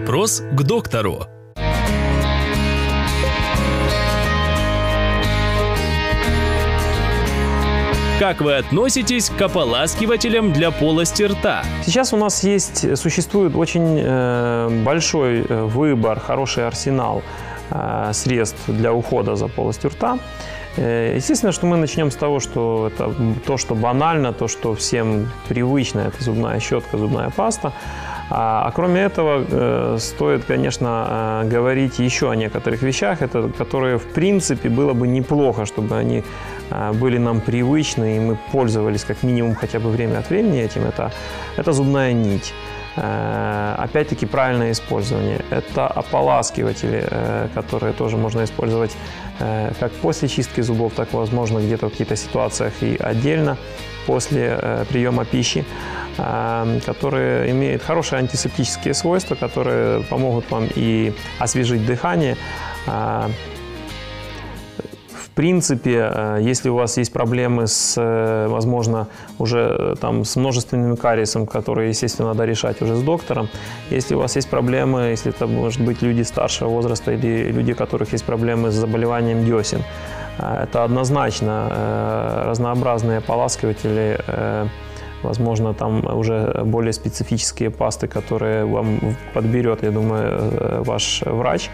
Вопрос к доктору. Как вы относитесь к ополаскивателям для полости рта? Сейчас у нас есть, существует очень э, большой э, выбор, хороший арсенал средств для ухода за полостью рта. Э, естественно, что мы начнем с того, что это то, что банально, то, что всем привычно, это зубная щетка, зубная паста. А, а кроме этого, э, стоит, конечно, э, говорить еще о некоторых вещах, это, которые, в принципе, было бы неплохо, чтобы они э, были нам привычны, и мы пользовались как минимум хотя бы время от времени этим. Это, это зубная нить. Э, опять-таки правильное использование. Это ополаскиватели, э, которые тоже можно использовать э, как после чистки зубов, так возможно где-то в каких-то ситуациях и отдельно после приема пищи, которые имеют хорошие антисептические свойства, которые помогут вам и освежить дыхание, принципе, э, если у вас есть проблемы с, э, возможно, уже э, там с множественным кариесом, которые, естественно, надо решать уже с доктором, если у вас есть проблемы, если это может быть люди старшего возраста или люди, у которых есть проблемы с заболеванием десен, это однозначно разнообразные ополаскиватели, возможно, там уже более специфические пасты, которые вам подберет, я думаю, ваш врач.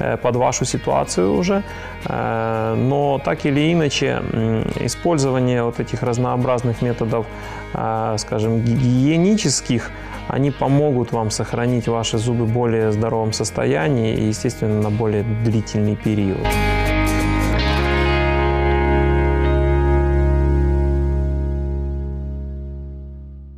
Э, под вашу ситуацию уже. Э, но так или иначе, использование вот этих разнообразных методов, э, скажем, гигиенических, они помогут вам сохранить ваши зубы в более здоровом состоянии и, естественно, на более длительный период.